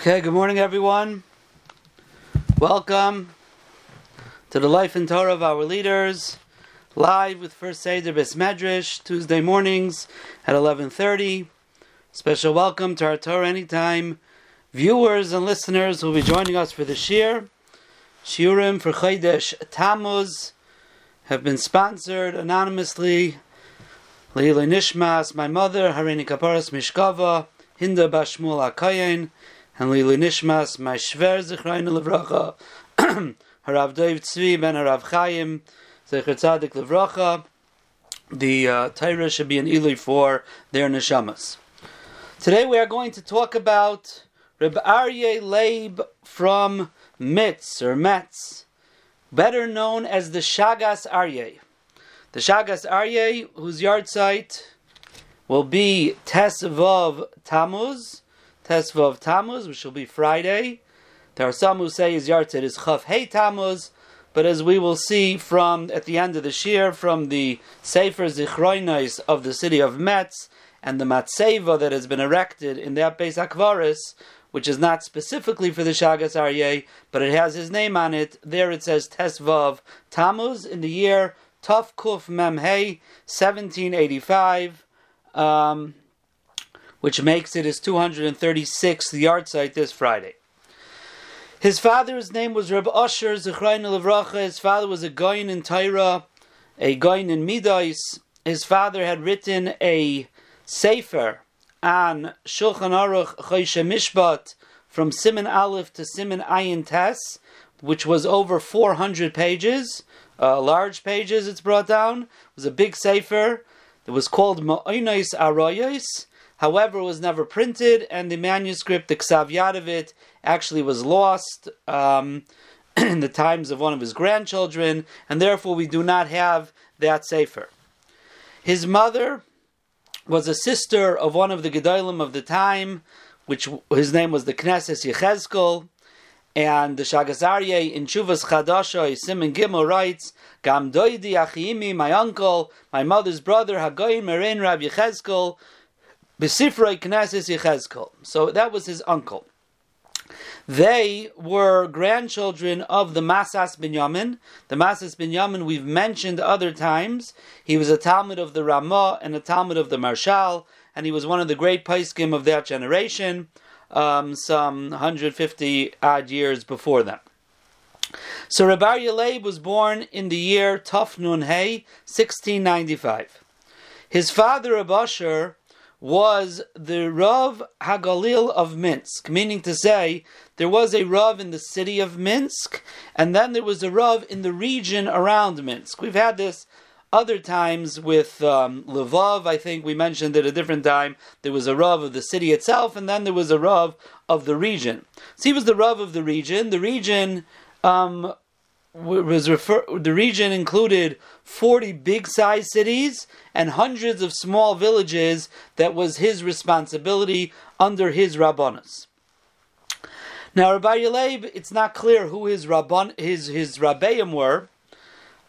Okay, good morning, everyone. Welcome to the life and Torah of our leaders, live with First Seder Bes Tuesday mornings at 11.30. Special welcome to our Torah Anytime viewers and listeners who will be joining us for the Shir. Shiurim for Chodesh Tammuz have been sponsored anonymously. Leila Nishmas, my mother, Harini Kaparas Mishkava, Hinda Bashmul Akayin, and Lili Nishmas, my Shver Zechrein Levracha, Harav David Tzvi ben Harav Chaim, Zecher Tzadik Levracha. The uh, Torah should be an Eli for their neshamas. Today we are going to talk about Reb Aryeh Leib from Mitz or Metz, better known as the Shagas Aryeh. The Shagas Aryeh, whose yard site will be Tesvav Tammuz, Tesvav Tammuz, which will be Friday. There are some who say his yahrzeit is Chav Hey Tammuz, but as we will see from at the end of the Shir, from the Sefer Zichroinais of the city of Metz, and the Matseva that has been erected in that Beis Akvaris, which is not specifically for the Shagas Aryeh, but it has his name on it. There it says Tesvav Tammuz in the year Tuf Kuf Mem Hey, 1785. Um, which makes it his 236th yard site this Friday. His father's name was Reb Usher Zechrayin Levracha. His father was a goyin in Tyra, a goyin in Midais. His father had written a sefer on Shulchan Aruch Choshe Mishpat from Siman Aleph to Siman Ayin Tes, which was over 400 pages, uh, large pages. It's brought down. It was a big sefer. It was called Ma'oinais Arayos However, it was never printed, and the manuscript, the Ksav of it, actually was lost um, in the times of one of his grandchildren, and therefore we do not have that Sefer. His mother was a sister of one of the Gedolim of the time, which his name was the Knesset Yechezkel, and the Shagas Aryeh in Chuvas Chadasha, Simon Gimel writes, Gam doidi achimi, my uncle, my mother's brother, Hagoyim Merin Rab Yechezkel, Besifrei Knesses Yechezkel. So that was his uncle. They were grandchildren of the Masas Binyamin. The Masas Binyamin we've mentioned other times. He was a Talmud of the Ramah and a Talmud of the Marshal, and he was one of the great Paiskim of that generation, um, some 150 odd years before them. So Rabbi Yaleib was born in the year Tuf Nun Hey, 1695. His father Abashar was the Rav Hagalil of Minsk, meaning to say there was a Rav in the city of Minsk, and then there was a Rav in the region around Minsk. We've had this other times with um, Lvov, I think we mentioned it a different time. There was a Rav of the city itself, and then there was a Rav of the region. So he was the Rav of the region. The region um, was refer- the region included 40 big sized cities and hundreds of small villages that was his responsibility under his rabbanas. Now Rabbi Yaleib, it's not clear who his rabban his his rabbeim were.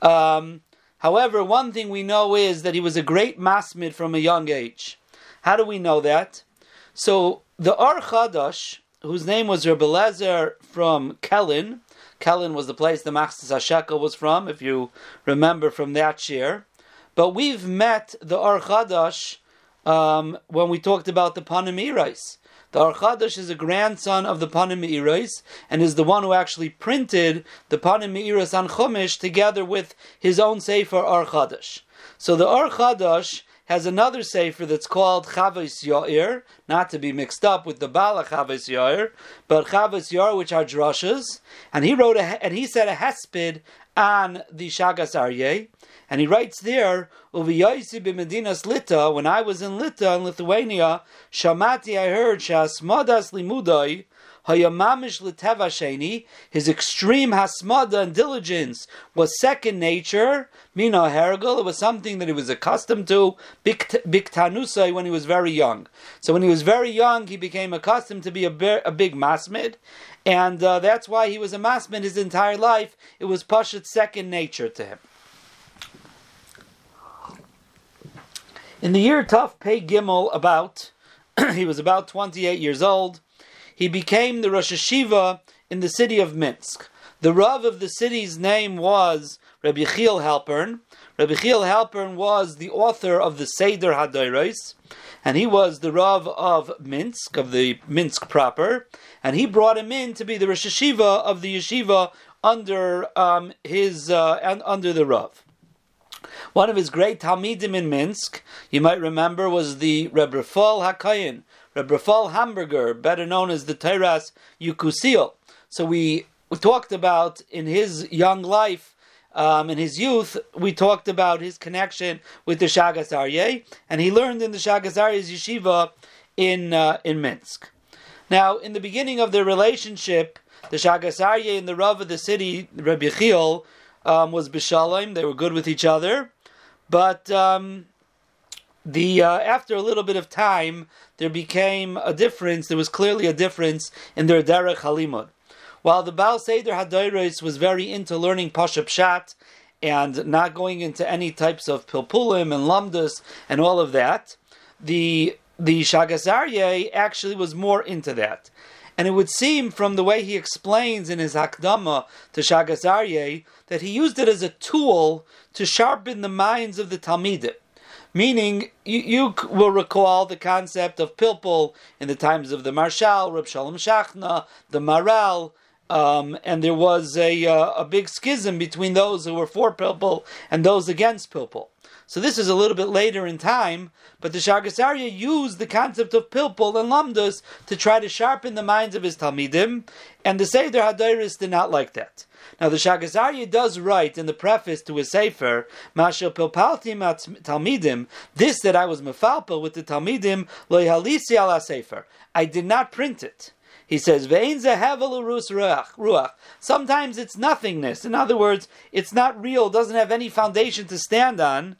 Um, however, one thing we know is that he was a great masmid from a young age. How do we know that? So the Ar Chadash, whose name was Rabbi Lezer from Kellen, Kellen was the place the Machzis HaShekel was from, if you remember from that year. But we've met the Archadash um, when we talked about the Panamirais. The Archadash is a grandson of the Panamirais and is the one who actually printed the Panamirais on Chumash together with his own Sefer Archadash. So the Archadash has another sefer that's called Chavis Yair, not to be mixed up with the Bala Chavis Yair, but Chavis Yair, which are drushes, and he wrote a, and he said a hesped on the Shagas Aryeh, and he writes there, b'medinas Lita, when I was in Lita in Lithuania, Shamati I heard Shasmadas limudai Hayamamish Sheni, his extreme hasmada and diligence was second nature. Mina Hergel, it was something that he was accustomed to, Biktanusai, when he was very young. So when he was very young, he became accustomed to be a, a big masmid, and uh, that's why he was a masmid his entire life. It was Pashat's second nature to him. In the year Tuf Pei Gimel, about he was about 28 years old. He became the Rosh Hashiva in the city of Minsk. The Rav of the city's name was Rabbi Chiel Halpern. Rabbi Chiel Halpern was the author of the Seder Hadoros, and he was the Rav of Minsk, of the Minsk proper, and he brought him in to be the Rosh Hashiva of the yeshiva under um, his uh, and under the Rav. One of his great Talmidim in Minsk, you might remember, was the Reb Rafal Hakayin, Reb Rafal Hamburger, better known as the Toras Yekusiel. So we, we talked about in his young life, um, in his youth, we talked about his connection with the Shagas Aryeh, and he learned in the Shagas Aryeh's yeshiva in uh, in Minsk. Now, in the beginning of their relationship, the Shagas Aryeh and the Rav of the city, Rabbi Chiel, um, was Bishalim. They were good with each other. But um, the uh, after a little bit of time, there became a difference. There was clearly a difference in their derech halimud. While the Baal Seder Hadoros was very into learning Pasha Pshat and not going into any types of pilpulim and lamdus and all of that, the the Shagas Aryeh actually was more into that. And it would seem from the way he explains in his Hakdama to Shagas Aryeh that he used it as a tool to sharpen the minds of the Talmidim. Meaning, you, you, will recall the concept of pilpul in the times of the Marshal, Reb Shalom Shachna, the Maral, um, and there was a, uh, a big schism between those who were for pilpul and those against pilpul. So this is a little bit later in time, but the Shagas used the concept of pilpul and lamdus to try to sharpen the minds of his talmidim, and the Seder Hadairis did not like that. Now the Shagas does write in the preface to his Sefer, Mashal Pilpaltim Talmidim, this that I was mefalpel with the Talmidim, lo halisi ala Sefer. I did not print it. He says, ruach. Sometimes it's nothingness. In other words, it's not real, doesn't have any foundation to stand on.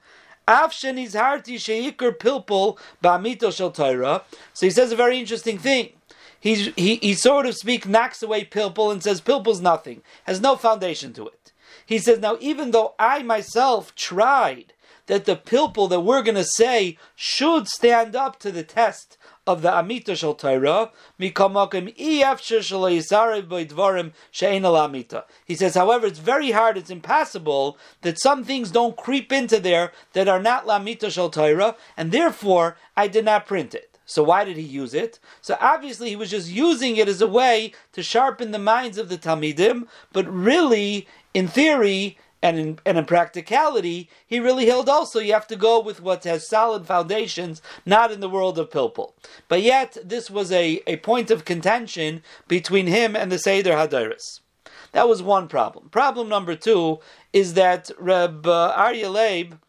So he says a very interesting thing. He's, he, he sort of speak knocks away pilpul and says pilpul's nothing, has no foundation to it. He says, now even though I myself tried that the pilpul that we're going to say should stand up to the test of the Amita Shal Torah. He says, however, it's very hard, it's impossible that some things don't creep into there that are not Lamita Shal Torah, and therefore I did not print it. So why did he use it? So obviously he was just using it as a way to sharpen the minds of the Talmidim, but really, in theory, and in, and in practicality, he really held also you have to go with what has solid foundations, not in the world of Pilpul. But yet, this was a, a point of contention between him and the Seder Hadaris. That was one problem. Problem number two is that Reb uh, Aryeh Leib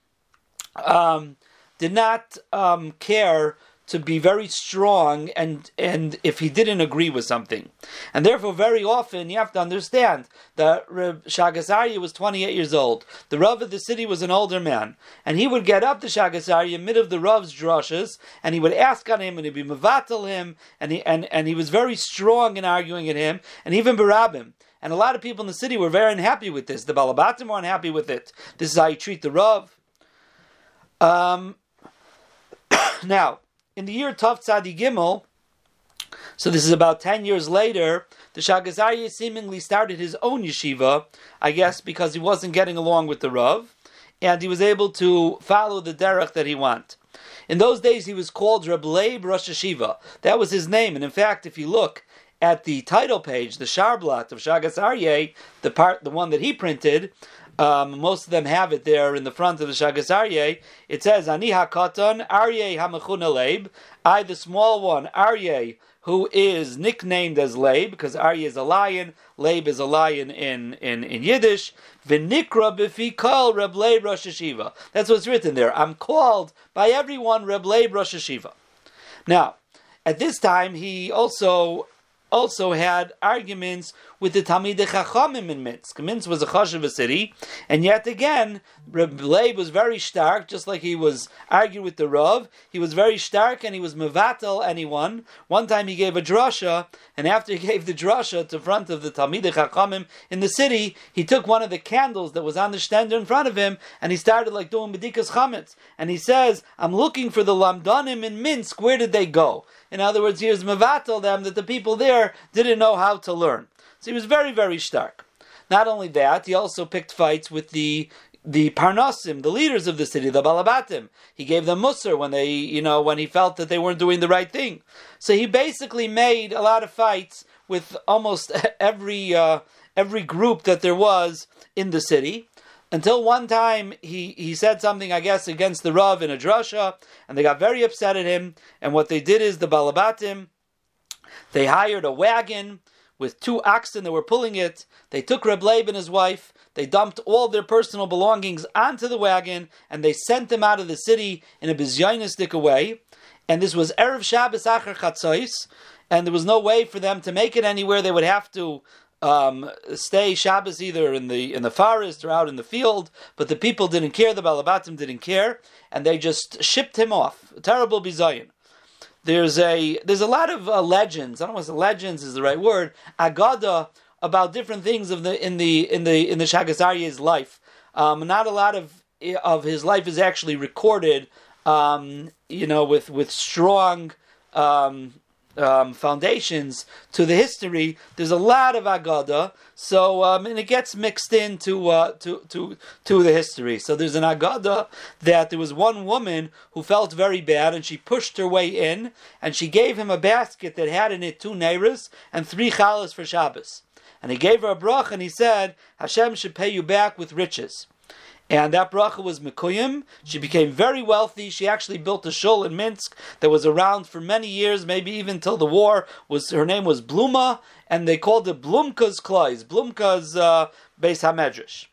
um, did not um, care to be very strong and and if he didn't agree with something. And therefore very often you have to understand that Reb Shagas was 28 years old. The Rav of the city was an older man. And he would get up to Shagas Aryeh mid of the Rav's drushes and he would ask on him and he'd be mavatal him and he and, and he was very strong in arguing at him and even barabim. And a lot of people in the city were very unhappy with this. The Balabatim were unhappy with it. This is how you treat the Rav. Um, now, in the year Tov Tzadi Gimel, so this is about 10 years later, the Shagas Aryeh seemingly started his own yeshiva, I guess because he wasn't getting along with the Rav, and he was able to follow the derech that he wanted. In those days, he was called Reb Leib Rosh Hashiva. That was his name, and in fact, if you look at the title page, the Sharblat of Shagas Aryeh, the part, the one that he printed, um, most of them have it there in the front of the Shagas Aryeh. It says, Ani HaKatan, Aryeh HaMechuna Leib, I, the small one, Aryeh, who is nicknamed as Leib, because Aryeh is a lion, Leib is a lion in, in, in Yiddish. V'nikra b'fi kol Reb Leib Rosh Hashiva. That's what's written there. I'm called by everyone Reb Leib Rosh Hashiva. Now, at this time, he also also had arguments with the Talmid Chachamim in Minsk. Minsk was a chashiv city, and yet again, Reb Leib was very stark, just like he was arguing with the Rav. He was very stark, and he was mevatel anyone. One time he gave a drasha, and after he gave the drasha to front of the Talmid Chachamim in the city, he took one of the candles that was on the stender in front of him, and he started like doing medikas chametz. And he says, "I'm looking for the lamdanim in Minsk. Where did they go?" In other words, he was mevatel them that the people there didn't know how to learn. So he was very, very stark. Not only that, he also picked fights with the the Parnasim, the leaders of the city, the Balabatim. He gave them Musar when they, you know, when he felt that they weren't doing the right thing. So he basically made a lot of fights with almost every uh, every group that there was in the city. Until one time he, he said something, I guess, against the Rav in a drasha, and they got very upset at him. And what they did is the Balabatim, they hired a wagon with two oxen that were pulling it. They took Reb Leib and his wife. They dumped all their personal belongings onto the wagon, and they sent them out of the city in a bizyonistic way. And this was erev Shabbos acher chatzos, and there was no way for them to make it anywhere. They would have to um, stay Shabbos either in the in the forest or out in the field, but the people didn't care. The Balabatim didn't care, and they just shipped him off. A terrible bizayin. There's a there's a lot of uh, legends. I don't want to say legends is the right word. Agada about different things of the in the in the in the Shagasarye's life. Um, not a lot of of his life is actually recorded. Um, you know, with with strong um, um, foundations to the history. There's a lot of agada, so um, and it gets mixed into uh, to to to the history. So there's an agada that there was one woman who felt very bad, and she pushed her way in, and she gave him a basket that had in it two neiras and three challahs for Shabbos. And he gave her a brach, and he said, Hashem should pay you back with riches and that bracha was Mekuyim. She became very wealthy. She actually built a shul in Minsk that was around for many years, maybe even till the war. Was her name was Bluma, and they called it Blumka's Klois, Blumka's uh, Beis Hamedrash.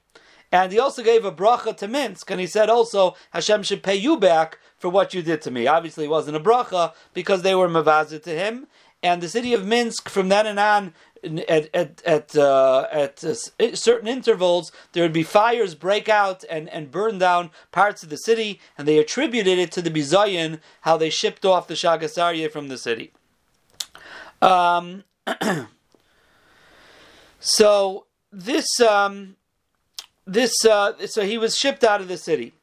And he also gave a bracha to Minsk, and he said also Hashem should pay you back for what you did to me. Obviously, it wasn't a bracha because they were mavazit to him. And the city of Minsk, from then and on, at at at, uh, at uh, certain intervals, there would be fires break out and, and burn down parts of the city, and they attributed it to the Bizayan, how they shipped off the Shagasarya from the city. Um, so this um, this uh, so he was shipped out of the city.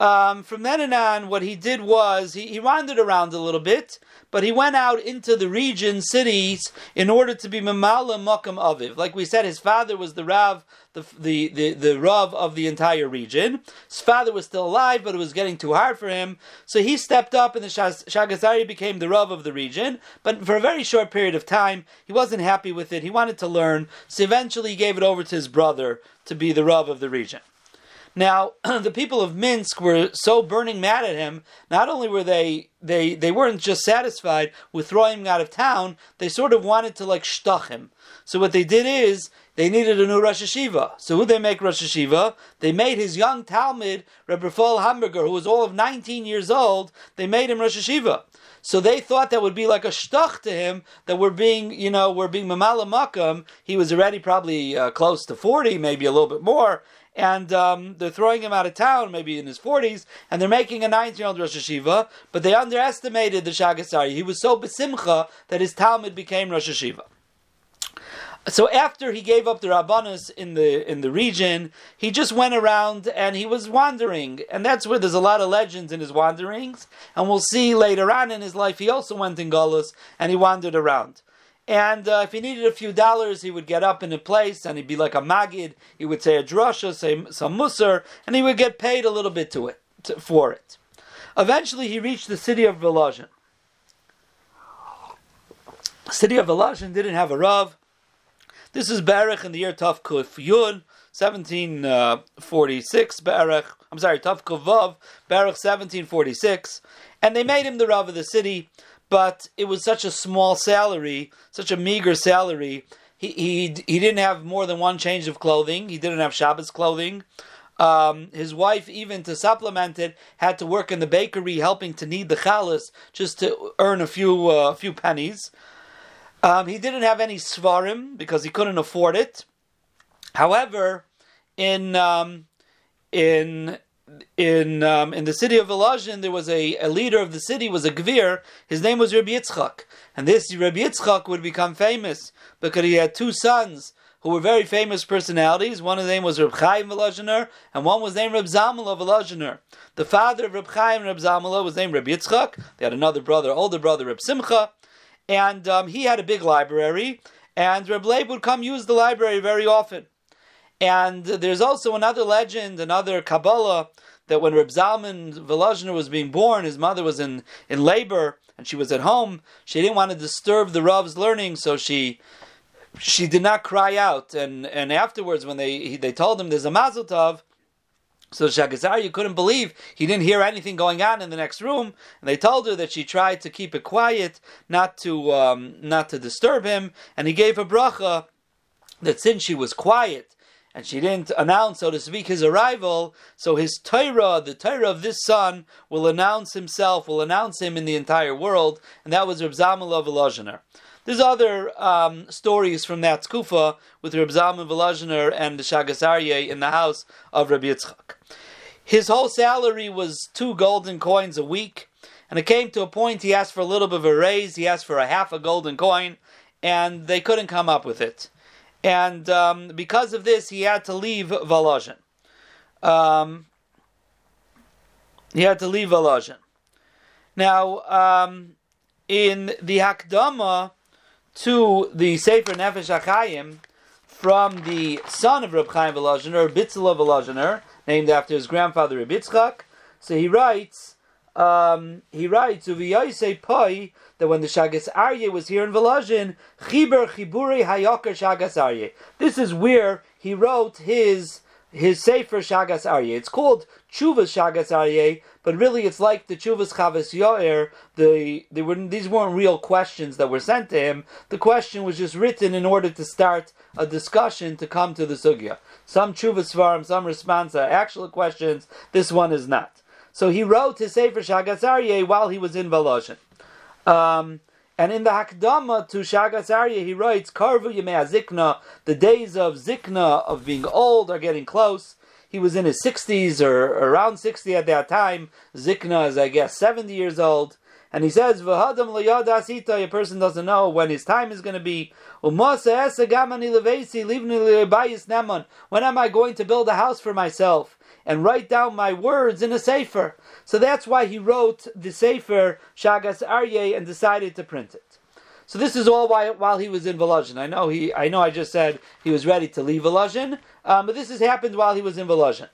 Um, from then on, what he did was he, he wandered around a little bit, but he went out into the region, cities, in order to be Mamala Makam Aviv. Like we said, his father was the Rav, the, the, the, the Rav of the entire region. His father was still alive, but it was getting too hard for him. So he stepped up, and the Shagazari became the Rav of the region. But for a very short period of time, he wasn't happy with it. He wanted to learn. So eventually he gave it over to his brother to be the Rav of the region. Now, the people of Minsk were so burning mad at him. Not only were they they they weren't just satisfied with throwing him out of town, they sort of wanted to like shtach him. So what they did is they needed a new Rosh Hashiva. So who they make Rosh Hashiva? They made his young Talmud, Reb Rafal Hamburger, who was all of 19 years old, they made him Rosh Hashiva. So they thought that would be like a shtach to him that we're being, you know, we're being mamala makam. He was already probably uh, close to 40, maybe a little bit more and um, they're throwing him out of town, maybe in his 40s, and they're making a 19 year old Rosh Hashiva, but they underestimated the Shagasari. He was so besimcha that his Talmud became Rosh Hashiva. So after he gave up the Rabbanus in the in the region, he just went around and he was wandering, and that's where there's a lot of legends in his wanderings. And we'll see later on in his life, he also went in Golos and he wandered around. And uh, if he needed a few dollars, he would get up in a place and he'd be like a magid. He would say a drasha, say some musar, and he would get paid a little bit to it to, for it. Eventually, he reached the city of Velazhin. The city of Velazhin didn't have a rav. This is Baruch in the year Tav Kuf Yud, 1746. Baruch, I'm sorry, Tav Vav, Baruch 1746, and they made him the rav of the city but it was such a small salary, such a meager salary. He, he, he didn't have more than one change of clothing. He didn't have Shabbos clothing. Um, his wife, even to supplement it, had to work in the bakery helping to knead the challis just to earn a few uh, few pennies. Um, he didn't have any svarim because he couldn't afford it. However, in um, in in um, in the city of Volozhin, there was a, a leader of the city was a gvir. His name was Rabbi Yitzchak, and this Rabbi Yitzchak would become famous because he had two sons who were very famous personalities. One of them was Reb Chaim Volozhiner, and one was named Reb Zamala Volozhiner. The father of Reb Chaim Reb Zamala was named Reb Yitzchak. They had another brother, older brother Reb Simcha, and um, he had a big library. And Reb Leib would come use the library very often. And there's also another legend, another Kabbalah, that when Reb Zalman Volozhiner was being born, his mother was in, in labor and she was at home. She didn't want to disturb the Rav's learning, so she she did not cry out. And and afterwards, when they he, they told him there's a Mazel Tov, so Shagazar, you couldn't believe he didn't hear anything going on in the next room, and they told her that she tried to keep it quiet, not to um, not to disturb him, and he gave a bracha that since she was quiet and she didn't announce, so to speak, his arrival, so his Torah, the Torah of this son, will announce himself, will announce him in the entire world, and that was Reb Zalman Volozhiner. There's other um, stories from that skufa with Reb Zalman Volozhiner and the Shagas Aryeh in the house of Rabbi Yitzchak. His whole salary was two golden coins a week, and it came to a point he asked for a little bit of a raise, he asked for a half a golden coin, and they couldn't come up with it and um, because of this, he had to leave Volozhin. Um, he had to leave Volozhin. Now, um, in the Hakdama to the Sefer Nefesh HaChaim, from the son of Reb Chaim Volozhiner, or Volozhiner, named after his grandfather Reb so he writes, um, he writes, Uviyose Poi, that when the Shagas Aryeh was here in Volozhin, Chiber Chiburi Hayakar Shagas Aryeh. This is where he wrote his his Sefer Shagas Aryeh. It's called Chuvas Shagas Aryeh, but really it's like the Chuvas Chavis Yoer. The, they were, these weren't real questions that were sent to him. The question was just written in order to start a discussion to come to the Sugya. Some Chuvas Svarim, some response are actual questions. This one is not. So he wrote his Sefer Shagas Aryeh while he was in Volozhin. Um, and in the Hakdama to Shagas Aryeh, he writes, Karvu Yemei Zikna, the days of Zikna, of being old, are getting close. He was in his 60s or around 60 at that time. Zikna is, I guess, 70 years old. And he says, V'hadam asita, a person doesn't know when his time is going to be. When am I going to build a house for myself and write down my words in a sefer? So that's why he wrote the sefer Shagas Aryeh and decided to print it. So this is all while, while he was in Volozhin. I know he, I know I just said he was ready to leave Volozhin, um, but this has happened while he was in Volozhin.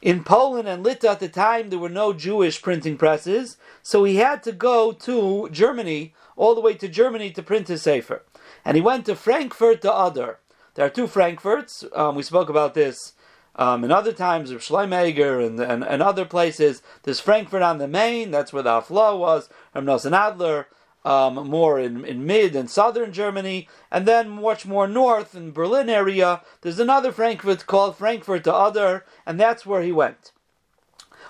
In Poland and Lita at the time, there were no Jewish printing presses, so he had to go to Germany, all the way to Germany to print his Sefer. And he went to Frankfurt to Oder. There are two Frankfurts. Um, we spoke about this um, in other times of Schleimeger and, and, and, other places. There's Frankfurt on the Main, that's where the Afla was, Ramnosen Adler um, more in, in mid and southern Germany, and then much more north in Berlin area. There's another Frankfurt called Frankfurt to Oder, and that's where he went.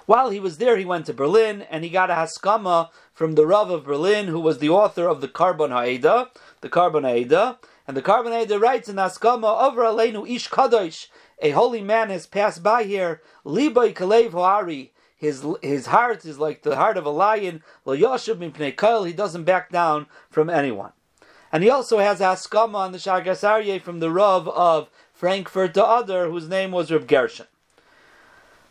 While he was there, he went to Berlin and he got a haskama from the Rav of Berlin, who was the author of the Korban Haeda, the Korban Haeda, and the Korban Haeda writes in haskama over Aleinu Ish Kadosh, a holy man has passed by here, Libai Kalev Hoari, his his heart is like the heart of a lion. Lo yoshev mipnei He doesn't back down from anyone. And he also has Askama on the Shagas Aryeh from the Rav of Frankfurt to Oder, whose name was Reb Gershon.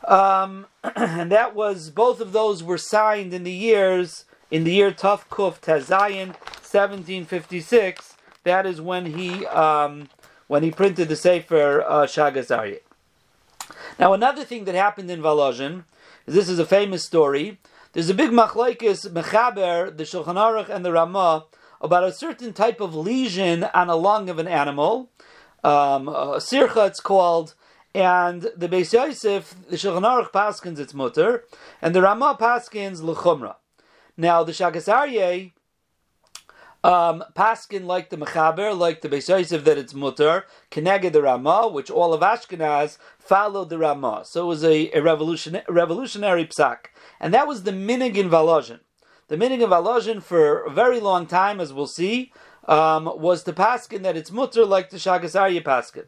Um, and that was both of those were signed in the years in the year Tuf Kuf Tazayin, 1756. That is when he um, when he printed the Sefer uh, Shagas Aryeh. Now, another thing that happened in Volozhin this is a famous story. There's a big machlaikis mechaber, the Shulchan Aruch and the Ramah, about a certain type of lesion on a lung of an animal. Um, a sircha, it's called, and the Beis Yosef, the Shulchan Aruch paskins its mutter, and the Ramah paskins lechumra. Now the Shagas Aryeh um, Paskin like the Mechaber, like the Beis Yosef that it's mutter, Keneged the Ramah, which all of Ashkenaz followed the Ramah. So it was a, a revolution, revolutionary psak. And that was the minig in Volozhin. The minig in Volozhin for a very long time, as we'll see, um, was to paskin that it's mutter like the Shagasarya paskin.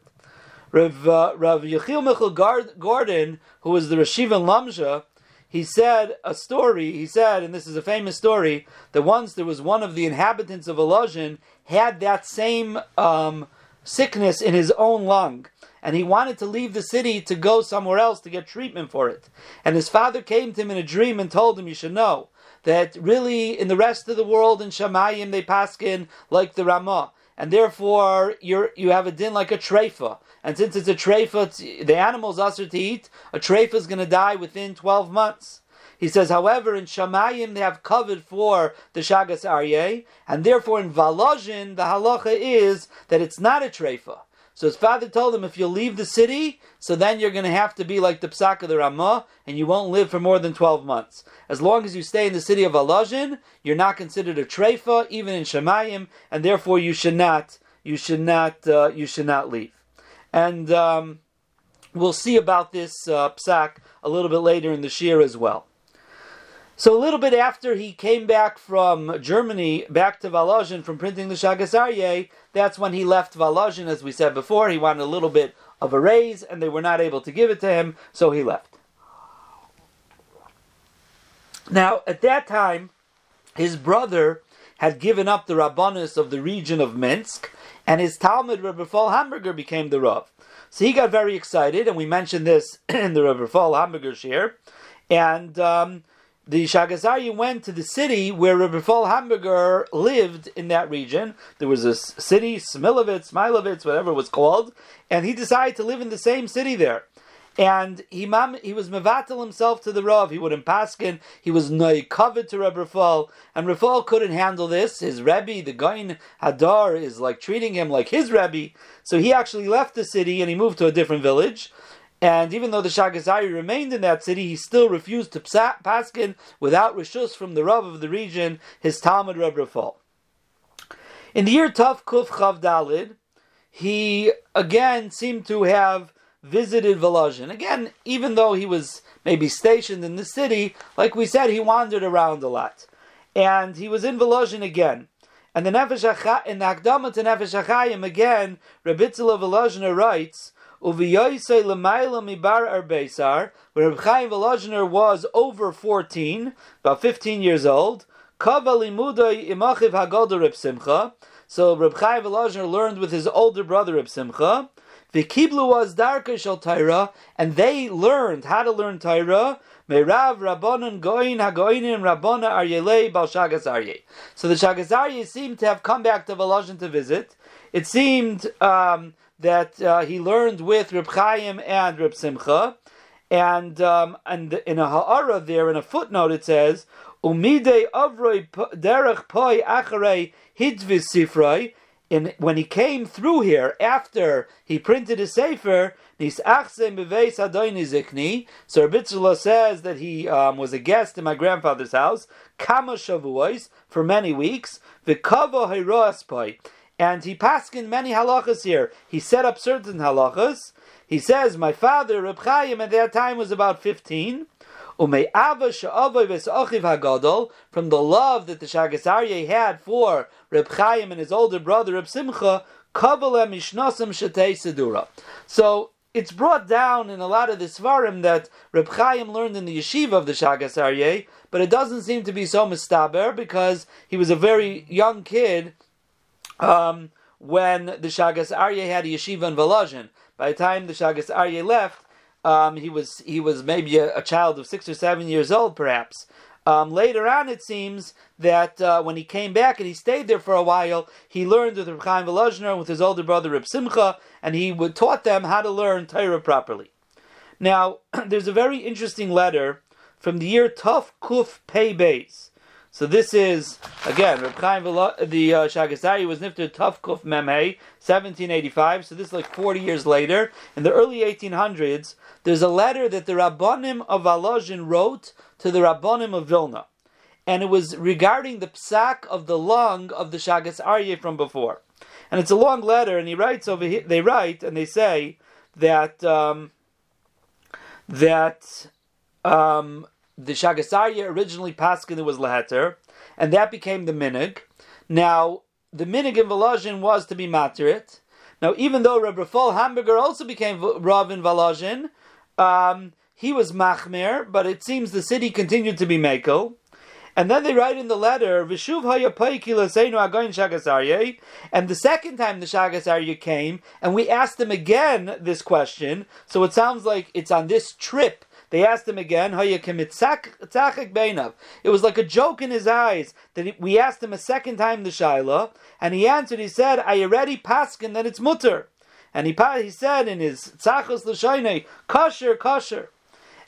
Rav, uh, Rav Yechiel Michal Gordon, who was the Rashiv in Lomza, he said a story. He said, and this is a famous story, that once there was one of the inhabitants of Elazhin had that same um, sickness in his own lung, and he wanted to leave the city to go somewhere else to get treatment for it. And his father came to him in a dream and told him, "You should know that really in the rest of the world in Shamayim they paskin like the Ramah." And therefore you you have a din like a treifa. And since it's a treifa, the animal's usher to eat, a treifa is going to die within 12 months. He says, however, in Shamayim they have covered for the Shagas Aryeh, and therefore in Valojin the halacha is that it's not a treifa. So his father told him, if you leave the city, so then you're going to have to be like the Psak of the Ramah, and you won't live for more than 12 months. As long as you stay in the city of Alajin, you're not considered a treifa, even in Shemayim, and therefore you should not, you should not, uh, you should not leave. And um, we'll see about this uh, Psak a little bit later in the Shir as well. So a little bit after he came back from Germany, back to Valozhin from printing the Shagas Aryeh, that's when he left Valozhin, as we said before. He wanted a little bit of a raise, and they were not able to give it to him, so he left. Now, at that time, his brother had given up the Rabbanus of the region of Minsk, and his Talmud, Reb Rafal Hamburger, became the Rav. So he got very excited, and we mentioned this in the Reb Rafal Hamburger share. And um, the Shagazari went to the city where Rabbi Hamburger lived in that region. There was a city, Smilovitz, Smilovitz, whatever it was called, and he decided to live in the same city there. And he, he was mevatel himself to the Rav. He wouldn't paskin. He was no covered to Rabbi Rafal. And Rafal couldn't handle this. His Rebbe, the Gain Hadar, is like treating him like his Rebbe. So he actually left the city and he moved to a different village. And even though the Shagazari remained in that city, he still refused to paskin without rishus from the Rav of the region, his Talmud Reb Rafal. In the year Tav Kuf Chav Dalid, he again seemed to have visited Volozhin. Again, even though he was maybe stationed in the city, like we said, he wandered around a lot. And he was in Volozhin again. And the Nefesh in the Akdama to Nefesh HaChaim again, Reb Itzele Volozhiner writes, Uviyoisei Lemaila Mibar Arbeisar, where Reb Chaim Volozhiner was over 14, about 15 years old, Kava Limudai Imachiv Hagodah Reb Simcha, so Reb Chaim Volozhiner learned with his older brother Reb Simcha, Vikiblu was Darka Shal Taira, and they learned how to learn Taira, Meirav Rabbanon Goin Hagoinim Rabbana Aryele Bal Shagas. So the Shagas seemed to have come back to Volozhin to visit. It seemed um, that uh, he learned with Reb Chaim and Reb Simcha, and um, and in a ha'ara there in a footnote it says umide avroi derech poi acharei hidvis sifroi. In, when he came through here after he printed his sefer, nis achse meveis hadoini zikni. So Reb Itzele says that he um, was a guest in my grandfather's house, kama shavuos for many weeks. V'kavo heiroas poi and he paskin many halachas here. He set up certain halachas. He says, my father, Reb Chaim, at that time was about 15. From the love that the Shagasarye had for Reb Chaim and his older brother Reb Simcha, so it's brought down in a lot of the Svarim that Reb Chaim learned in the yeshiva of the Shagasarye, but it doesn't seem to be so mistaber because he was a very young kid um, when the Shagas Aryeh had a yeshiva in Volozhin. By the time the Shagas Aryeh left, um, he was he was maybe a, a, child of six or seven years old, perhaps. Um, later on, it seems that uh, when he came back and he stayed there for a while, he learned with Reb Chaim Volozhiner with his older brother Reb Simcha, and he would taught them how to learn Torah properly. Now, there's a very interesting letter from the year Tuf Kuf Pei Beis. So this is again Reb Chaim the uh, Shagasari was nifted Tufkuf Memhei 1785. So this is like 40 years later. In the early 1800s, there's a letter that the Rabbanim of Volozhin wrote to the Rabbanim of Vilna, and it was regarding the psak of the lung of the Shagas Aryeh from before. And it's a long letter, and he writes over here. They write and they say that um, that. Um, the Shagasarya originally paskin was leheter, and that became the minig. Now the minig in Volozhin was to be materit. Now, even though Reb Rafal Hamburger also became Rav in Volozhin, um, he was machmer, but it seems the city continued to be meko. And then they write in the letter, Vishuv. And the second time the Shagasarye came, and we asked him again this question. So it sounds like it's on this trip. They asked him again. It was like a joke in his eyes that we asked him a second time the Shaila, and he answered, he said, I already paskin that it's mutter. And he, he said in his Tzachos L'shaynei, kosher, kosher.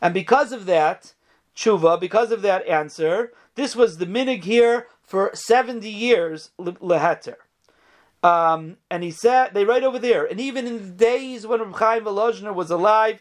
And because of that, tshuva, because of that answer, this was the minig here for 70 years, leheter. Um, and he said, they write over there, and even in the days when Reb Chaim was alive,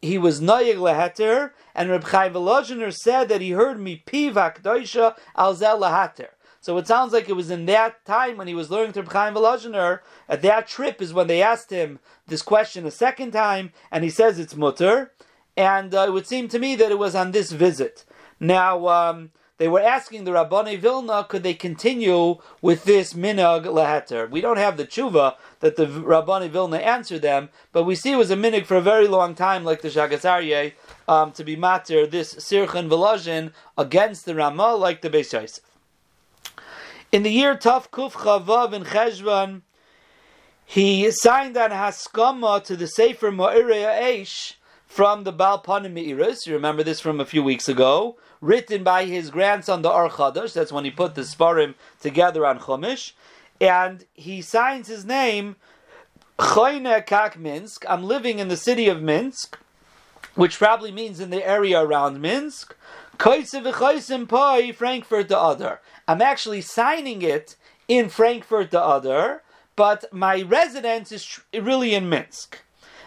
he was noyeg leheter, and Reb Chaim Volozhiner said that he heard me pivak doisha alzel leheter. So it sounds like it was in that time when he was learning to Reb Chaim Volozhiner, at that trip is when they asked him this question a second time, and he says it's mutter, and uh, it would seem to me that it was on this visit. Now, um, they were asking the Rabbani Vilna, could they continue with this minog leheter? We don't have the tshuva that the Rabbani Vilna answered them, but we see it was a minog for a very long time, like the Shagasarye, um, to be matter this Sirchan Velazhin against the Ramah, like the Beis Yosef. In the year Tav Kuf Chavav in Cheshvan, he signed an haskama to the Sefer Mo'irei Eish from the Balpanim Meiris. You remember this from a few weeks ago, written by his grandson, the Or Chadash. That's when he put the Sparim together on Chumash. And he signs his name, Choyne Kak Minsk. I'm living in the city of Minsk, which probably means in the area around Minsk. Frankfurt the Oder. I'm actually signing it in Frankfurt the Oder, but my residence is really in Minsk.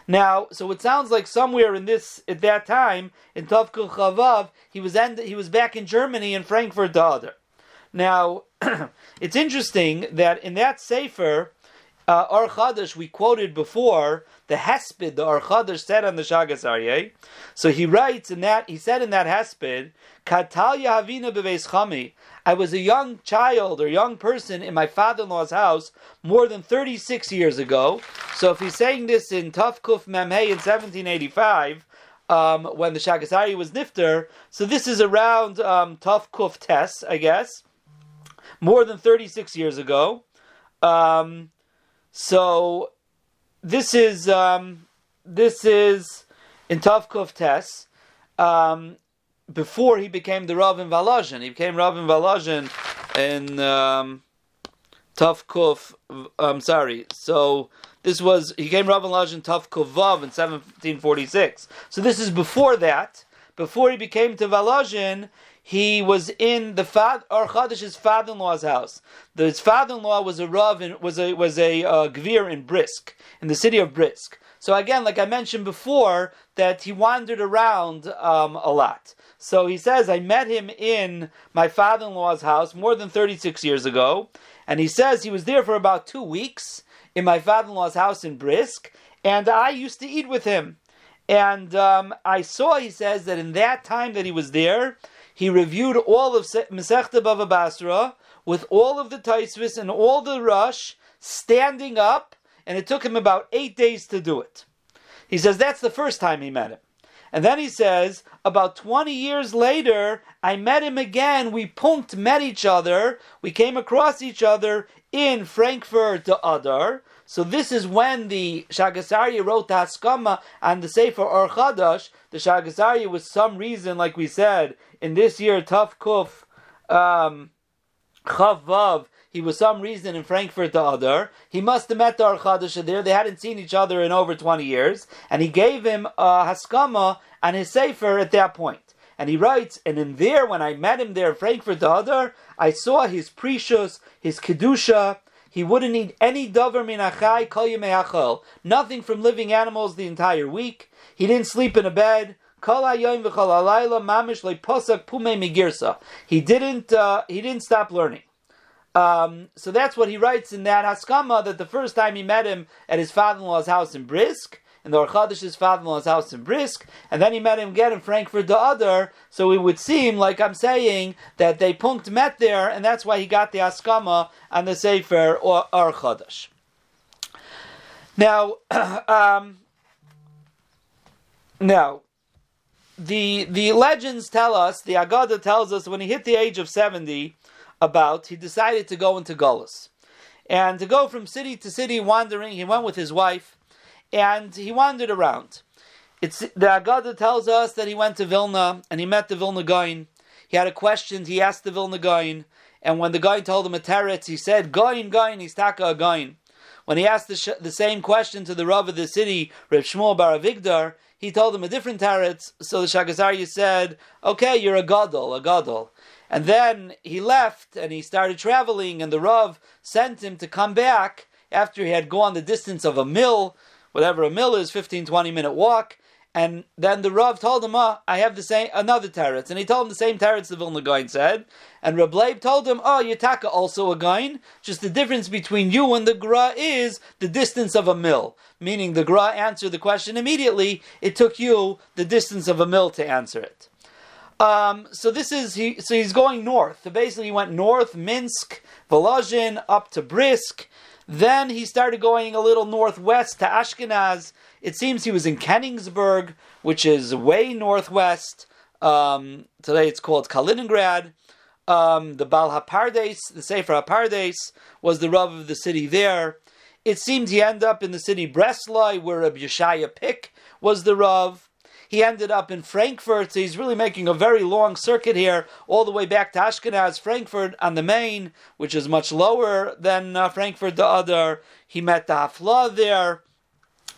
Now, so it sounds like somewhere in this at that time in Tovkul Chavav, he was end, he was back in Germany in Frankfurt the Oder. Now, it's interesting that in that sefer, uh, Ar Chadash we quoted before the Hesped the Ar Chadash said on the Shagas Aryeh. So he writes in that he said in that Hesped, Katalya Havina Beves Chami. I was a young child or young person in my father-in-law's house more than 36 years ago. So if he's saying this in Tafkuf Memhei in 1785, um, when the Shagasari was nifter, so this is around um, Tafkuf Tes, I guess, more than 36 years ago. Um, so this is um, this is in Tafkuf Tes. Um, before he became the Rav in Valazhin. He became Rav in Valazhin in um, Tavkuf. I'm sorry. So this was he came Rav in Valazhin Tavkuf Vav in 1746. So this is before that. Before he became to Valazhin, he was in the Fad or Chadash's father-in-law's house. His father-in-law was a Rav in, was a was a uh, Gvir in Brisk in the city of Brisk. So again, like I mentioned before, that he wandered around um, a lot. So he says, I met him in my father in law's house more than 36 years ago. And he says he was there for about two weeks in my father in law's house in Brisk. And I used to eat with him. And um, I saw, he says, that in that time that he was there, he reviewed all of Masechta Bava Basra with all of the Taisvis and all the Rush standing up, and it took him about eight days to do it. He says that's the first time he met him. And then he says, about 20 years later, I met him again. We punked met each other. We came across each other in Frankfurt the Oder. So this is when the Shagasari wrote the Haskama and the Sefer Or Chadash. The Shagasari was some reason, like we said, in this year, Tuf Kuf, um, Chavav, he was some reason in Frankfurt the Oder. He must have met the Archadash there. They hadn't seen each other in over 20 years. And he gave him a Haskama and his Sefer at that point. And he writes, and in there, when I met him there in Frankfurt the Oder, I saw his precious, his Kedusha. He wouldn't eat any davar min achai kol Nothing from living animals the entire week. He didn't sleep in a bed. He didn't. Uh, he didn't stop learning. Um, so that's what he writes in that Haskama that the first time he met him at his father-in-law's house in Brisk, in the Orchadish's father-in-law's house in Brisk, and then he met him again in Frankfurt the Oder. So it would seem like I'm saying that they punkt met there, and that's why he got the askama on the Sefer or Orchadish. Now, um, now, the the legends tell us, the Agada tells us, when he hit the age of seventy, about he decided to go into Gullus, and to go from city to city wandering. He went with his wife, and he wandered around. It's the Agada tells us that he went to Vilna and he met the Vilna Gaon. He had a question. He asked the Vilna Gaon, and when the guy told him a teretz, he said, "Gaon, Gaon, he's taka a Gaon." When he asked the, sh- the same question to the Rav of the city, Reb Shmuel Bar Avigdor, he told him a different teretz. So the Shaagas Aryeh said, "Okay, you're a gadol, a gadol." And then he left and he started traveling, and the Rav sent him to come back after he had gone the distance of a mill, whatever a mill is, 15, 20 minute walk. And then the Rav told him, oh, I have the same another teretz. And he told him the same teretz the Vilna Gaon said. And Reb Leib told him, ah, oh, Yitaka also a Gaon. Just the difference between you and the Gra is the distance of a mill. Meaning the Gra answered the question immediately. It took you the distance of a mill to answer it. Um, so this is he. So he's going north. So basically, he went north, Minsk, Volozhin, up to Brisk. Then he started going a little northwest to Ashkenaz. It seems he was in Königsberg, which is way northwest. Um, today it's called Kaliningrad. Um, the Bal Hapardes, the Sefer Hapardes, was the Rav of the city there. It seems he ended up in the city Breslau, where Rabbi Yeshaya Pick was the Rav. He ended up in Frankfurt, so he's really making a very long circuit here, all the way back to Ashkenaz, Frankfurt on the Main, which is much lower than uh, Frankfurt the Oder. He met the Hafla there.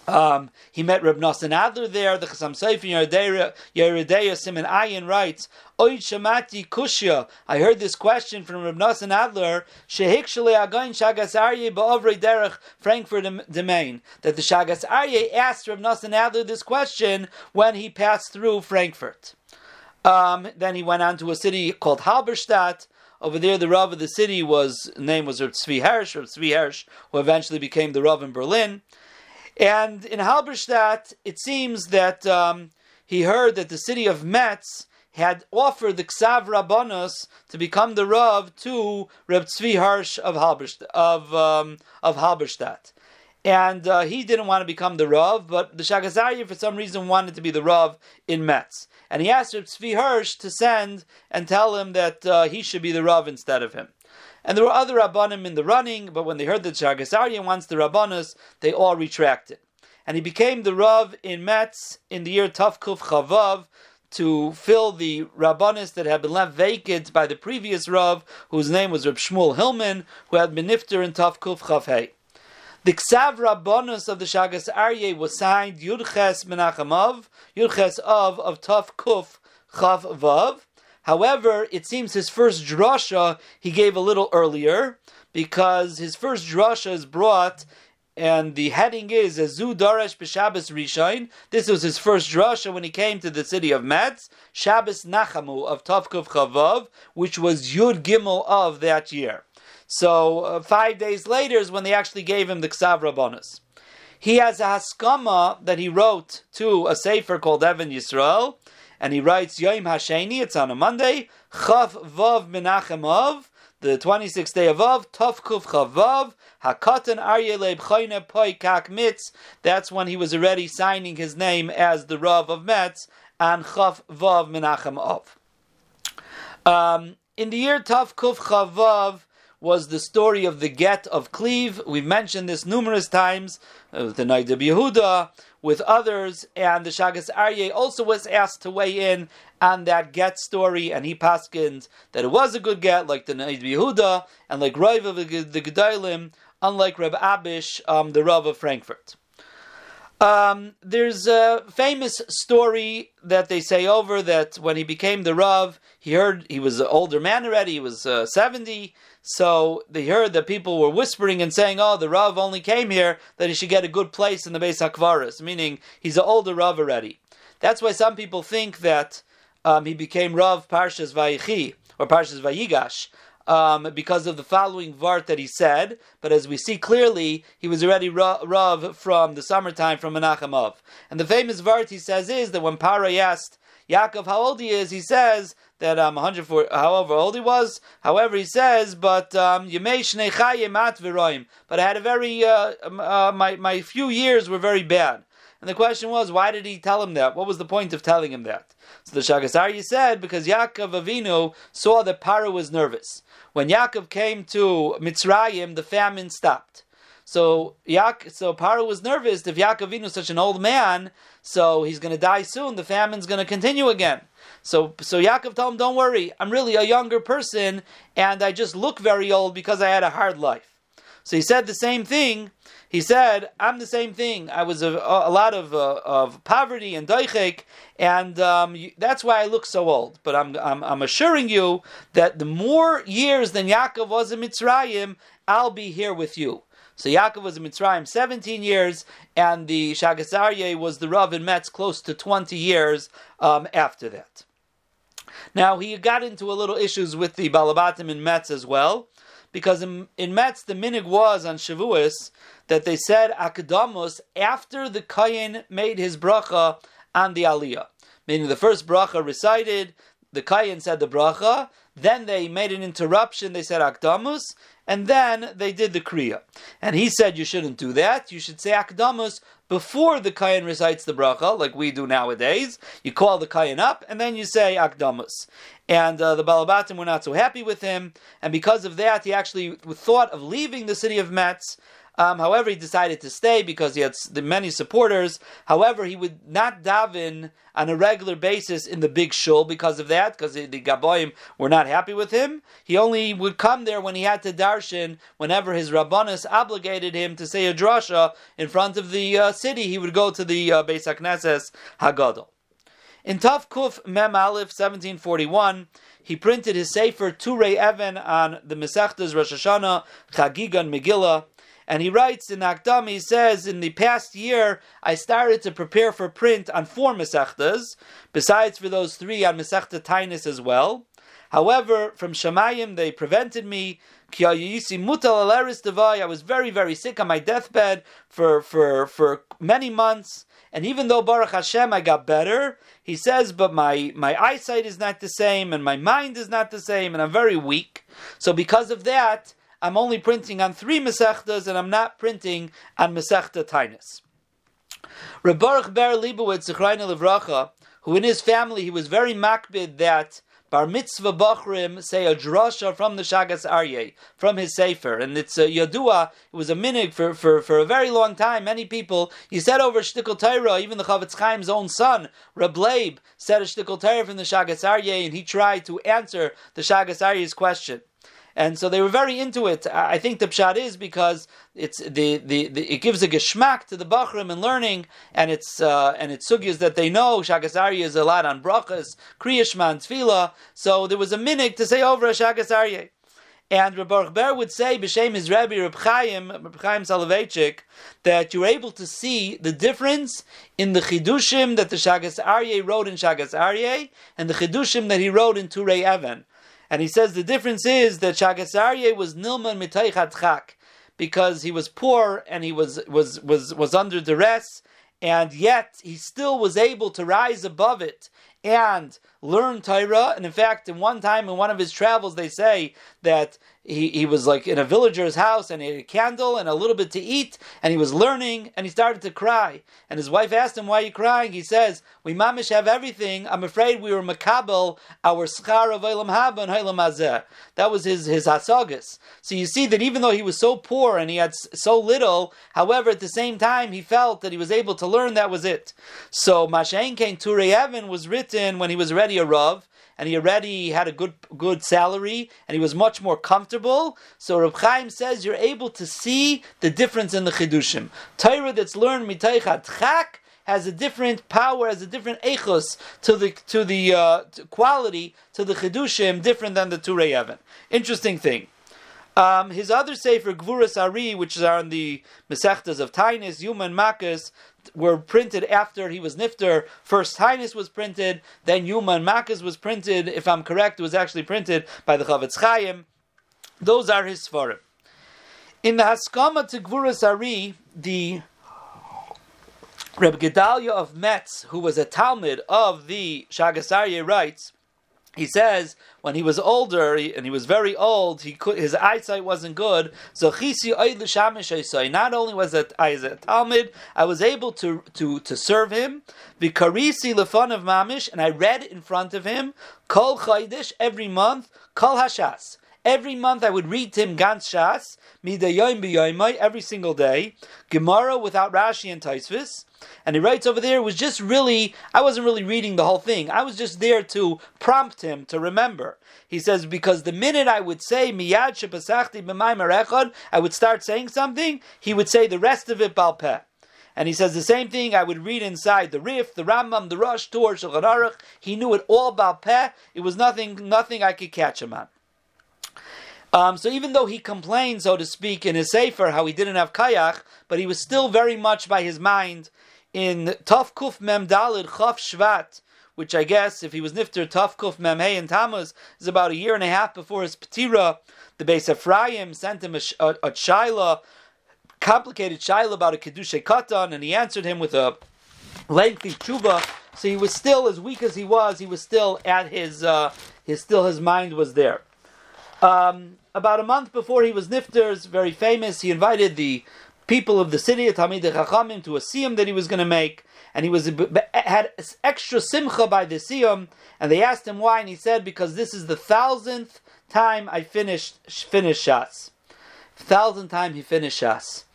Um, he met Reb Nosson Adler there. The Chasam Sofer Yeridea Simon Ayin writes, Oid Shamati Kushya. I heard this question from Reb Nosson Adler. Shehikshale Again Shagas Aryeh Ba'ovrei Derech Frankfurt Domain. That the Shagas Aryeh asked Reb Nosson Adler this question when he passed through Frankfurt. Um, then he went on to a city called Halberstadt. Over there, the Rav of the city was name was Reb Tzvi Hersh, Reb Tzvi Hersh, who eventually became the Rav in Berlin. And in Halberstadt, it seems that um, he heard that the city of Metz had offered the Ksav Rabbanos to become the Rav to Reb Tzvi Hirsch of Halberstadt. Of, um, of Halberstadt. And uh, he didn't want to become the Rav, but the Shaagas for some reason wanted to be the Rav in Metz. And he asked Reb Tzvi Hirsch to send and tell him that uh, he should be the Rav instead of him. And there were other Rabbanim in the running, but when they heard that Shaagas wants the Rabbanos, they all retracted. And he became the Rav in Metz in the year Tavkuf Chavav to fill the Rabbanis that had been left vacant by the previous Rav, whose name was Reb Shmuel Hillman, who had been nifter in Tavkuf Chavhei. The Ksav Rabbanus of the Shaagas Aryeh was signed Yudches Menachem Yudches of of Taf Kuf Chav Vav, However, it seems his first drasha he gave a little earlier because his first drasha is brought and the heading is Zu Daresh B'Shabbos Rishon. This was his first drasha when he came to the city of Metz, Shabbos Nachamu of Tovkov Chavav, which was Yud Gimel of that year. So uh, five days later is when they actually gave him the Ksav Rabbanus. He has a haskama that he wrote to a sefer called Evan Yisrael, and he writes Yom Hasheni. It's on a Monday. Chav Vav Menachem Av, the 26th day of Av. Tov Kuf Chavav. Hakatan Aryeh Leib Chayne Poi Kak Mitz. That's when he was already signing his name as the Rav of Metz and Chav Vav Menachem Av. Um, in the year Tav Kuf Chavav was the story of the get of Cleve. We've mentioned this numerous times. Uh, the Noda B'Yehuda, with others, and the Shaagas Aryeh also was asked to weigh in on that get story, and he paskined that it was a good get, like the Naid Yehuda, and like Rav of the Gedalim, unlike Reb Abish, um, the Rav of Frankfurt. Um, there's a famous story that they say over that when he became the Rav, he heard he was an older man already, he was uh, 70, so they heard that people were whispering and saying, "Oh, the Rav only came here that he should get a good place in the Beis Hakvaris," meaning he's an older Rav already. That's why some people think that um, he became Rav Parshas Vayichi or Parshas Vayigash um, because of the following vart that he said. But as we see clearly, he was already Rav from the summertime from Menachem And the famous vart he says is that when Paro asked Yaakov how old he is, he says that um 104 however old he was. However he says but um but I had a very uh, um, uh, my my few years were very bad. And the question was why did he tell him that? What was the point of telling him that? So the Shaagas Aryeh said because Yaakov Avinu saw that Paro was nervous when Yaakov came to Mitzrayim the famine stopped so Yaak, so Paro was nervous if Yaakov Avinu is such an old man, so he's going to die soon. The famine's going to continue again. So, so Yaakov told him, "Don't worry, I'm really a younger person, and I just look very old because I had a hard life." So he said the same thing. He said, "I'm the same thing. I was a, a lot of uh, of poverty and doichek, and um, that's why I look so old. But I'm, I'm I'm assuring you that the more years than Yaakov was in Mitzrayim, I'll be here with you." So Yaakov was in Mitzrayim 17 years, and the Shaagas Aryeh was the Rav in Metz close to 20 years um, after that. Now he got into a little issues with the Balabatim in Metz as well, because in, in Metz the minig was on Shavuos that they said Akdamus after the Kayin made his bracha on the Aliyah, meaning the first bracha recited, the Kayin said the bracha, then they made an interruption, they said Akdamus, and then they did the Kriya. And he said you shouldn't do that. You should say Akdamus before the Kayan recites the bracha, like we do nowadays. You call the Kayan up, and then you say Akdamus. And uh, the Balabatim were not so happy with him, and because of that, he actually thought of leaving the city of Metz um, however, he decided to stay because he had many supporters. However, he would not daven on a regular basis in the big shul because of that, because the, the Gaboim were not happy with him. He only would come there when he had to darshan, whenever his Rabbanus obligated him to say a drasha in front of the uh, city, he would go to the uh, Beis Hagadol. In Tav Kuf Mem Aleph 1741, he printed his Sefer Turei Even on the Mesechtas Rosh Hashanah, Chagigan Megillah, and he writes in Akdam, he says, in the past year, I started to prepare for print on four Masechtas, besides for those three on Masechta Tainus as well. However, from Shemayim, they prevented me. I was very, very sick on my deathbed for, for, for many months. And even though Baruch Hashem, I got better, he says, but my, my eyesight is not the same, and my mind is not the same, and I'm very weak. So because of that, I'm only printing on three Masechtas and I'm not printing on Masechta Tainus. Baruch Ber Leibowitz, Levracha, who in his family he was very makbid that Bar Mitzvah Bachrim say a drasha from the Shagas Aryeh, from his Sefer. And it's a Yadua, it was a minig for, for, for a very long time. Many people, he said over Shtikal Torah, even the Chofetz Chaim's own son, Reb Leib, said a Shtikal Torah from the Shagas Aryeh, and he tried to answer the Shagas Aryeh's question and so they were very into it. I think the pshat is because it's the, the, the it gives a geschmack to the bachrim and learning, and it's uh, and it's sugyas that they know. Shagas Aryeh is a lot on brachas, kriyashman, tefillah. So there was a minig to say over a Shagas Aryeh. And Rabbi Ber would say, b'shem his Rabbi Reb Chaim, Reb Chaim Soloveitchik, that you're able to see the difference in the chidushim that the Shagas Aryeh wrote in Shagas Aryeh and the chidushim that he wrote in Turei Even. And he says the difference is that Shagas Aryeh was nilman mitaychat because he was poor and he was was was was under duress, and yet he still was able to rise above it. And learn Torah. And in fact, in one time in one of his travels, they say that he, he was like in a villager's house and he had a candle and a little bit to eat and he was learning and he started to cry. And his wife asked him, Why are you crying? He says, We mamish have everything. I'm afraid we were makabel, our schar of Eilam Haba and Eilam Hazeh. That was his, his hasagas. So you see that even though he was so poor and he had so little, however, at the same time, he felt that he was able to learn, that was it. So Mashain Kain Turei Even was written when he was already a Rav and he already had a good good salary and he was much more comfortable. So Reb Chaim says you're able to see the difference in the chidushim. Torah that's learned mitaichat chak has a different power, has a different echos to the to the uh, to quality to the chidushim, different than the Turei Even. Interesting thing. Um, his other sefer, Gvuras Ari, which are in the Mesechtas of Tainis, Yuma and Makkos, were printed after he was Nifter. First Tainis was printed, then Yuma and was printed. If I'm correct, it was actually printed by the Chofetz Chaim. Those are his svarim. In the Haskama to Gvuras Ari, the Reb Gedalia of Metz, who was a Talmud of the Shagas Aryeh, writes, he says when he was older and he was very old, he could, his eyesight wasn't good. So not only was it I as a Talmud, I was able to to to serve him. Vikarisi lefon of mamish, and I read in front of him kol chaydish every month kol hashas. Every month I would read to him Gans Shas, Midayim B'yoimai, every single day, Gemara without Rashi and Taisvis. And he writes over there, was just really, I wasn't really reading the whole thing. I was just there to prompt him to remember. He says, because the minute I would say, Miyad Shepasachti B'mai I would start saying something, he would say the rest of it Balpeh. And he says the same thing I would read inside the Rif, the Rambam, the Rosh, Tur, Shulchan Aruch. He knew it all about Peh. It was nothing, nothing I could catch him on. Um, so even though he complained, so to speak, in his Sefer how he didn't have kayach, but he was still very much by his mind in Taf Kuf Mem Dalid Chaf Shvat, which I guess if he was Nifter Taf Kuf Mem Hey and Tammuz is about a year and a half before his Petira. The Beis Ephraim sent him a, a, a shaila, complicated shaila about a kedusha katan, and he answered him with a lengthy tshuva. So he was still as weak as he was. He was still at his uh, his still his mind was there. Um, about a month before he was Nifter's, very famous, he invited the people of the city, Talmid Chachamim, to a siyum that he was going to make, and he was had extra simcha by the siyum, and they asked him why, and he said, because this is the thousandth time I finished finished Shas. Thousandth time he finished shots.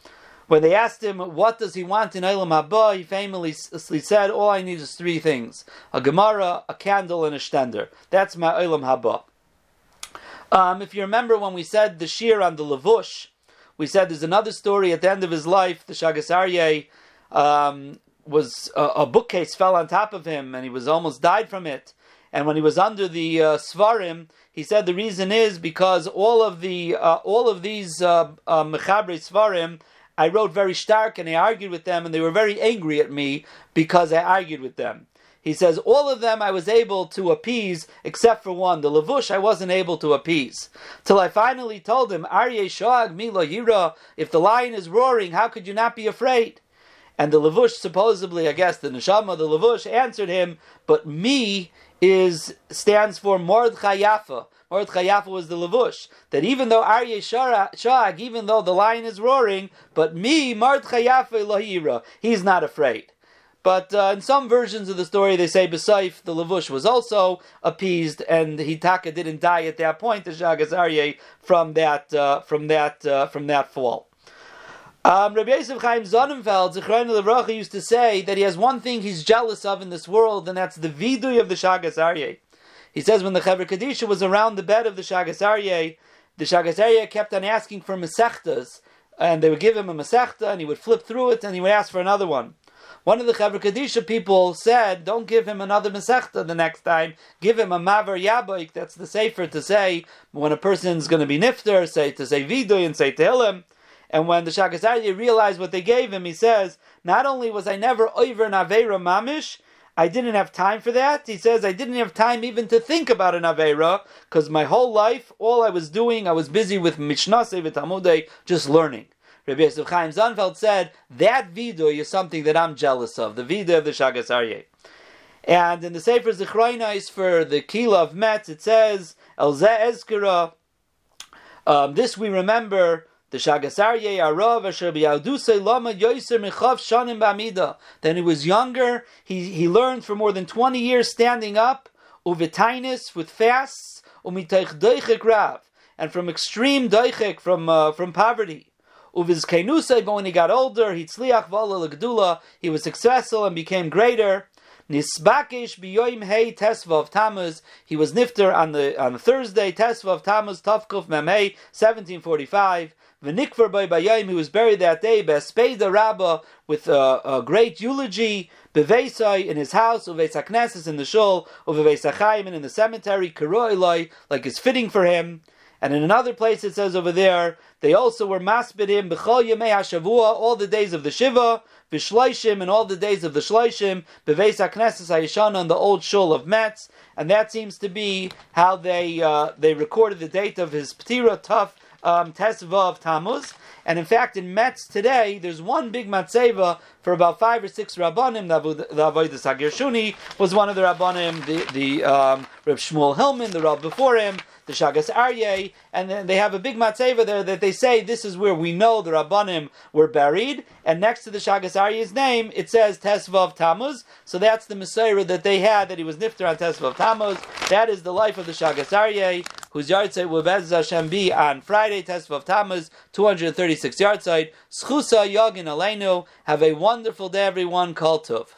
When they asked him what does he want in Eilam Haba, he famously said, "All I need is three things: a Gemara, a candle, and a stender. That's my Eilam Haba." Um, if you remember when we said the shear on the Lavush, we said there's another story at the end of his life. The Shagas Aryeh um, was a, a, bookcase fell on top of him, and he was almost died from it. And when he was under the uh, Svarim, he said the reason is because all of the uh, all of these uh, uh, Svarim, I wrote very stark, and I argued with them, and they were very angry at me because I argued with them. He says, all of them I was able to appease, except for one. The Lavush I wasn't able to appease. Till I finally told him, Aryeh Shag Mila Yira, if the lion is roaring, how could you not be afraid? And the Lavush, supposedly, I guess the Neshama, the Lavush, answered him, but me is stands for Mordechai Yafa. Mordechai Yafa was the Lavush. That even though Aryeh Shag, even though the lion is roaring, but me, Mordechai Yafa Lahira, he's not afraid. But uh, in some versions of the story, they say Besaif, the Lavush, was also appeased, and Hitaka didn't die at that point, the Shagas Aryeh, from that uh, from that uh, from that fall. Um, Rabbi Yosef Chaim Sonnenfeld, Zechron Levracha, used to say that he has one thing he's jealous of in this world, and that's the vidui of the Shagas Aryeh. He says when the Chevra Kadisha was around the bed of the Shagas Aryeh, the Shagas Aryeh kept on asking for Masechtas, and they would give him a Masechta, and he would flip through it, and he would ask for another one. One of the Chevra Kadisha people said, don't give him another Masechta the next time, give him a Maver Yaboik, that's the safer to say when a person's going to be Nifter, say to say Vidoy and say Tehillim. And when the Shagas Aryeh realized what they gave him, he says, not only was I never over an Aveira Mamish, I didn't have time for that. He says I didn't have time even to think about an Aveira, because my whole life, all I was doing, I was busy with Mishnah Talmudei, just learning. Rabbi Yosef Chaim Sonnenfeld said, that vidu is something that I'm jealous of, the vidu of the Shagas Aryeh. And in the Sefer Zichroinais for the Kila of Metz, it says, El Ezkira, um, this we remember, the Shagas Aryeh Arav Asher Lama Yoiser Mechav Shanim B'Amida. Then he was younger. He he learned for more than twenty years standing up, uvitainis with fasts, umiteich deichik rav, and from extreme deichik from uh, from poverty. Uviz Kainusay, but when he got older, he tzliach v'ala l'gdula, he was successful and became greater. Nisbakish biyoim hey tesvav Tammuz. He was nifter on the on Thursday tesvav Tammuz tavkuf memhei 1745. V'nikver by bayayim. He was buried that day. Bespeda Rabbah with a, a great eulogy. Beveisai in his house. Uveis Hakneses in the shul. Uveis Achayim in the cemetery. Karoiloi like is fitting for him. And in another place it says over there, they also were masbidim b'chol yemei hashavua, all the days of the Shiva, v'shloishim, and all the days of the shloishim, b'veis hakneses hayishana, in the old shul of Metz, and that seems to be how they uh, they recorded the date of his ptira tough um, Tesva of Tammuz. And in fact, in Metz today, there's one big matzeva for about five or six rabbanim. The Avodas Gershuni was one of the rabbanim. The the um, Reb Shmuel Hillman, the rab before him, the Shagas Aryeh, and then they have a big matzeva there that they say this is where we know the rabbanim were buried. And next to the Shagas Aryeh's name, it says Tesva of Tammuz. So that's the Messiah that they had that he was nifter on Tesva of Tammuz. That is the life of the Shagas Aryeh, whose yahrzeit will Bez Hashem be on Friday, Tesva of Tammuz, 236 yahrzeit. Schusa Yagin Aleinu. Have a wonderful day, everyone. Kol Tov.